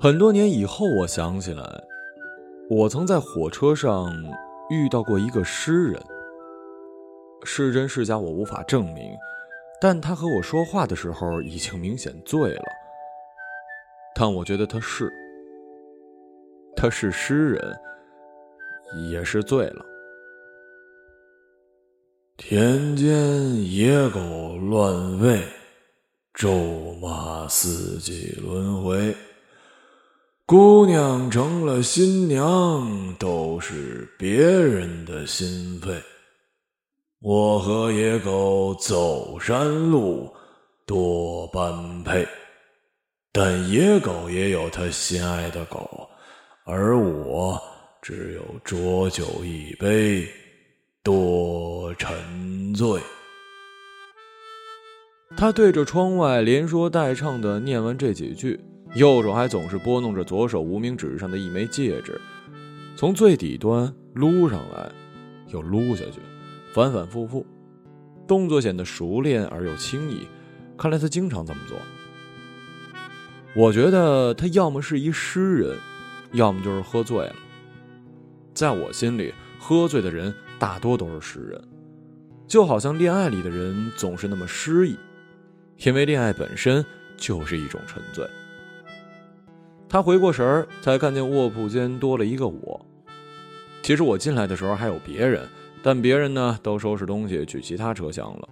很多年以后，我想起来，我曾在火车上遇到过一个诗人。是真是假，我无法证明，但他和我说话的时候已经明显醉了。但我觉得他是，他是诗人，也是醉了。田间野狗乱吠，咒骂四季轮回。姑娘成了新娘，都是别人的心肺。我和野狗走山路，多般配。但野狗也有他心爱的狗，而我只有浊酒一杯，多沉醉。他对着窗外连说带唱的念完这几句。右手还总是拨弄着左手无名指上的一枚戒指，从最底端撸上来，又撸下去，反反复复，动作显得熟练而又轻易。看来他经常这么做。我觉得他要么是一诗人，要么就是喝醉了。在我心里，喝醉的人大多都是诗人，就好像恋爱里的人总是那么诗意，因为恋爱本身就是一种沉醉。他回过神儿，才看见卧铺间多了一个我。其实我进来的时候还有别人，但别人呢都收拾东西去其他车厢了。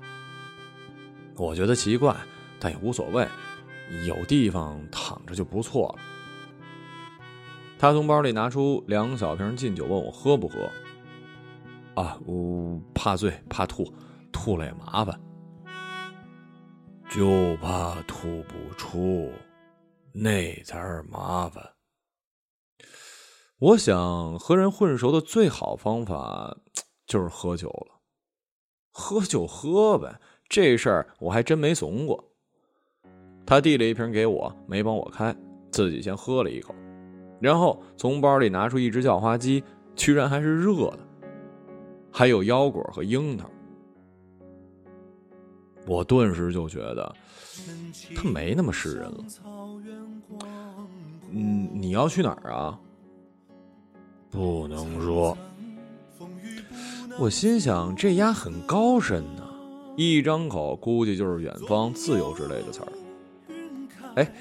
我觉得奇怪，但也无所谓，有地方躺着就不错了。他从包里拿出两小瓶劲酒，问我喝不喝。啊，我怕醉怕吐，吐了也麻烦，就怕吐不出。那才是麻烦。我想和人混熟的最好方法就是喝酒了，喝就喝呗，这事儿我还真没怂过。他递了一瓶给我，没帮我开，自己先喝了一口，然后从包里拿出一只叫花鸡，居然还是热的，还有腰果和樱桃。我顿时就觉得他没那么诗人了。嗯，你要去哪儿啊？不能说。我心想，这丫很高深呢，一张口估计就是远方、自由之类的词儿。哎，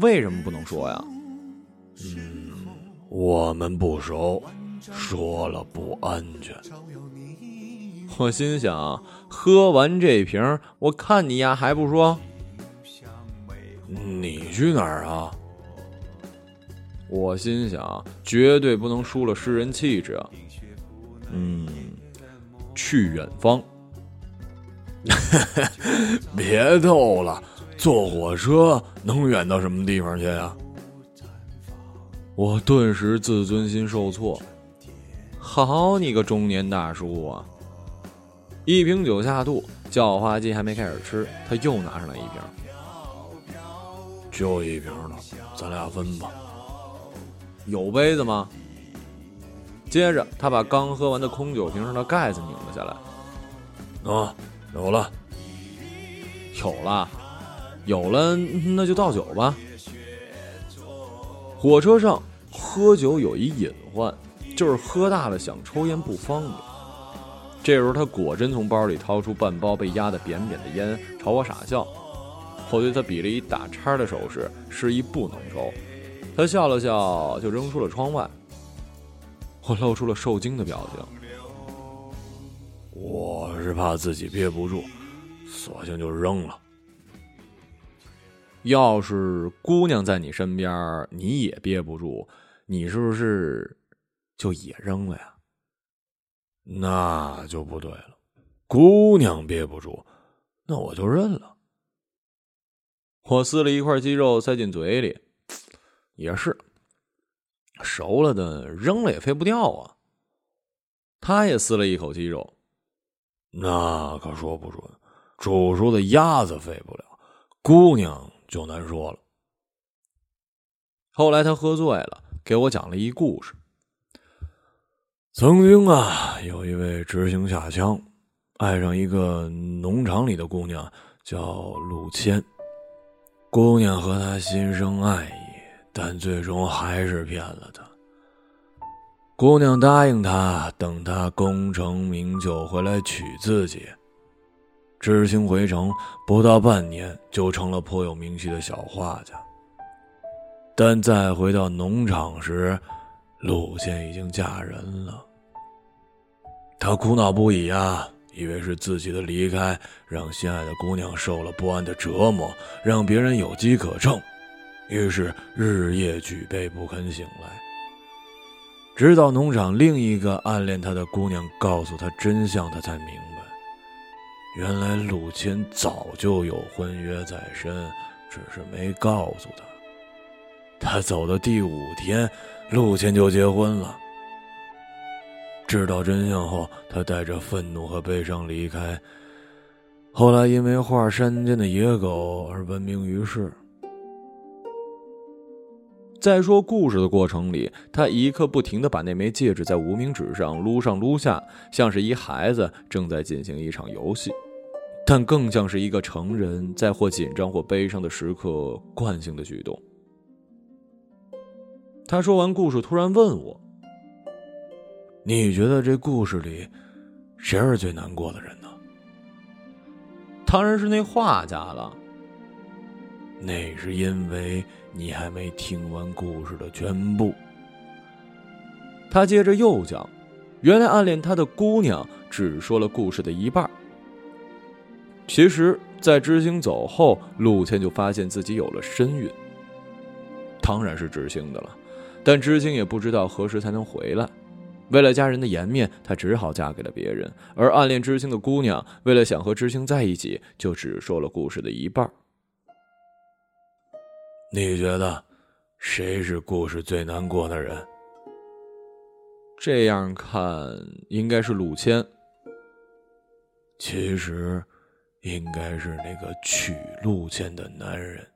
为什么不能说呀？嗯，我们不熟，说了不安全。我心想，喝完这瓶，我看你丫还不说。你去哪儿啊？我心想，绝对不能输了诗人气质啊！嗯，去远方。别逗了，坐火车能远到什么地方去啊？我顿时自尊心受挫。好你个中年大叔啊！一瓶酒下肚，叫花鸡还没开始吃，他又拿上来一瓶。就一瓶了，咱俩分吧。有杯子吗？接着，他把刚喝完的空酒瓶上的盖子拧了下来。啊，有了，有了，有了，那就倒酒吧。火车上喝酒有一隐患，就是喝大了想抽烟不方便。这时候，他果真从包里掏出半包被压得扁扁的烟，朝我傻笑。我对他比了一打叉的手势，示意不能抽。他笑了笑，就扔出了窗外。我露出了受惊的表情。我是怕自己憋不住，索性就扔了。要是姑娘在你身边，你也憋不住，你是不是就也扔了呀？那就不对了。姑娘憋不住，那我就认了。我撕了一块鸡肉塞进嘴里。也是，熟了的扔了也飞不掉啊。他也撕了一口鸡肉，那可说不准，煮熟的鸭子飞不了，姑娘就难说了。后来他喝醉了，给我讲了一故事。曾经啊，有一位执行下乡，爱上一个农场里的姑娘，叫陆谦。姑娘和他心生爱意。但最终还是骗了他。姑娘答应他，等他功成名就回来娶自己。知青回城不到半年，就成了颇有名气的小画家。但再回到农场时，陆谦已经嫁人了。他苦恼不已啊，以为是自己的离开让心爱的姑娘受了不安的折磨，让别人有机可乘，于是日夜举杯不肯醒来。直到农场另一个暗恋他的姑娘告诉他真相，他才明白，原来陆谦早就有婚约在身，只是没告诉他。他走的第五天，陆谦就结婚了。知道真相后，他带着愤怒和悲伤离开。后来因为画山间的野狗而闻名于世。在说故事的过程里，他一刻不停的把那枚戒指在无名指上撸上撸下，像是一孩子正在进行一场游戏，但更像是一个成人在或紧张或悲伤的时刻惯性的举动。他说完故事，突然问我：“你觉得这故事里谁是最难过的人呢？”当然是那画家了。那是因为你还没听完故事的全部。他接着又讲：“原来暗恋他的姑娘只说了故事的一半。其实，在知青走后，陆谦就发现自己有了身孕。当然是知青的了。”但知青也不知道何时才能回来，为了家人的颜面，她只好嫁给了别人。而暗恋知青的姑娘，为了想和知青在一起，就只说了故事的一半。你觉得，谁是故事最难过的人？这样看，应该是陆谦。其实，应该是那个娶陆谦的男人。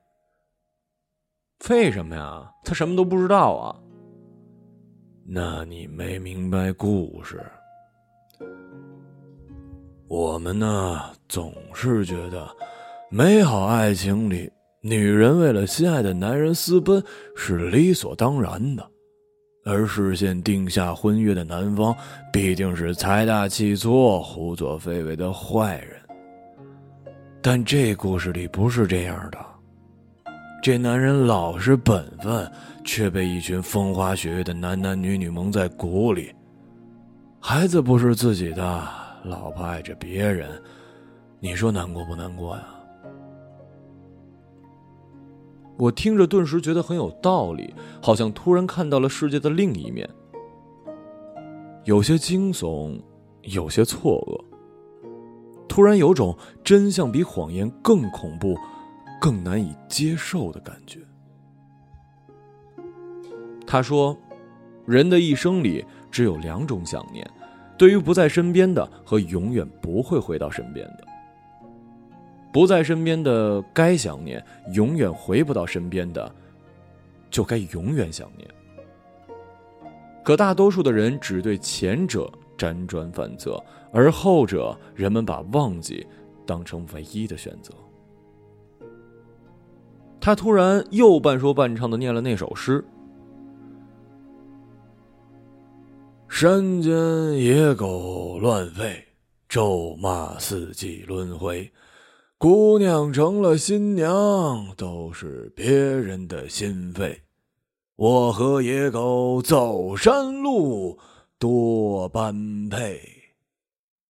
为什么呀？他什么都不知道啊。那你没明白故事。我们呢，总是觉得，美好爱情里，女人为了心爱的男人私奔是理所当然的，而事先定下婚约的男方必定是财大气粗、胡作非为的坏人。但这故事里不是这样的。这男人老实本分，却被一群风花雪月的男男女女蒙在鼓里。孩子不是自己的，老婆爱着别人，你说难过不难过呀？我听着顿时觉得很有道理，好像突然看到了世界的另一面，有些惊悚，有些错愕，突然有种真相比谎言更恐怖。更难以接受的感觉。他说：“人的一生里只有两种想念，对于不在身边的和永远不会回到身边的。不在身边的该想念，永远回不到身边的，就该永远想念。可大多数的人只对前者辗转反侧，而后者，人们把忘记当成唯一的选择。”他突然又半说半唱的念了那首诗：“山间野狗乱吠，咒骂四季轮回。姑娘成了新娘，都是别人的心肺。我和野狗走山路，多般配。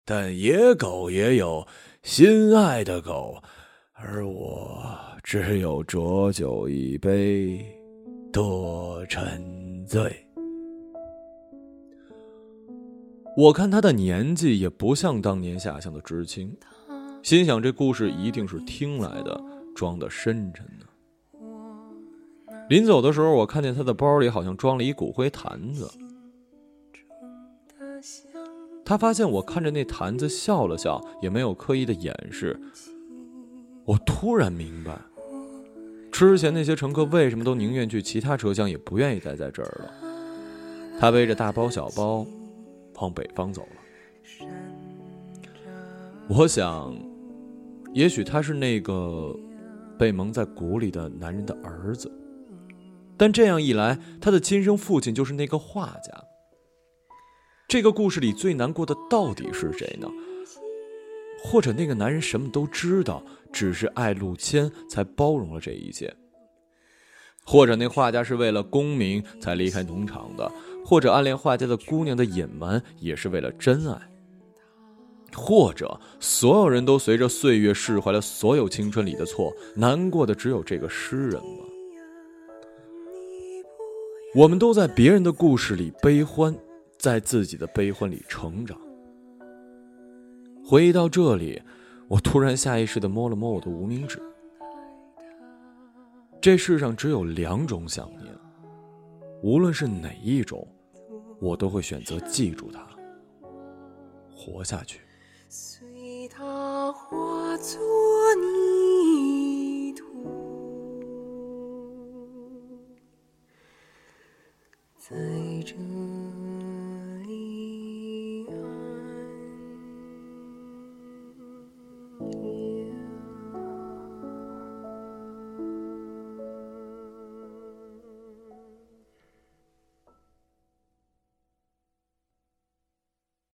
但野狗也有心爱的狗，而我……”只有浊酒一杯，多沉醉。我看他的年纪也不像当年下乡的知青，心想这故事一定是听来的，装的深沉呢。临走的时候，我看见他的包里好像装了一骨灰坛子。他发现我看着那坛子笑了笑，也没有刻意的掩饰。我突然明白。之前那些乘客为什么都宁愿去其他车厢，也不愿意待在这儿了？他背着大包小包，往北方走了。我想，也许他是那个被蒙在鼓里的男人的儿子。但这样一来，他的亲生父亲就是那个画家。这个故事里最难过的到底是谁呢？或者那个男人什么都知道，只是爱陆谦才包容了这一切？或者那画家是为了功名才离开农场的？或者暗恋画家的姑娘的隐瞒也是为了真爱？或者所有人都随着岁月释怀了所有青春里的错，难过的只有这个诗人吗？我们都在别人的故事里悲欢，在自己的悲欢里成长。回忆到这里，我突然下意识的摸了摸我的无名指。这世上只有两种想念，无论是哪一种。我都会选择记住它，活下去。随它化作泥土，在这。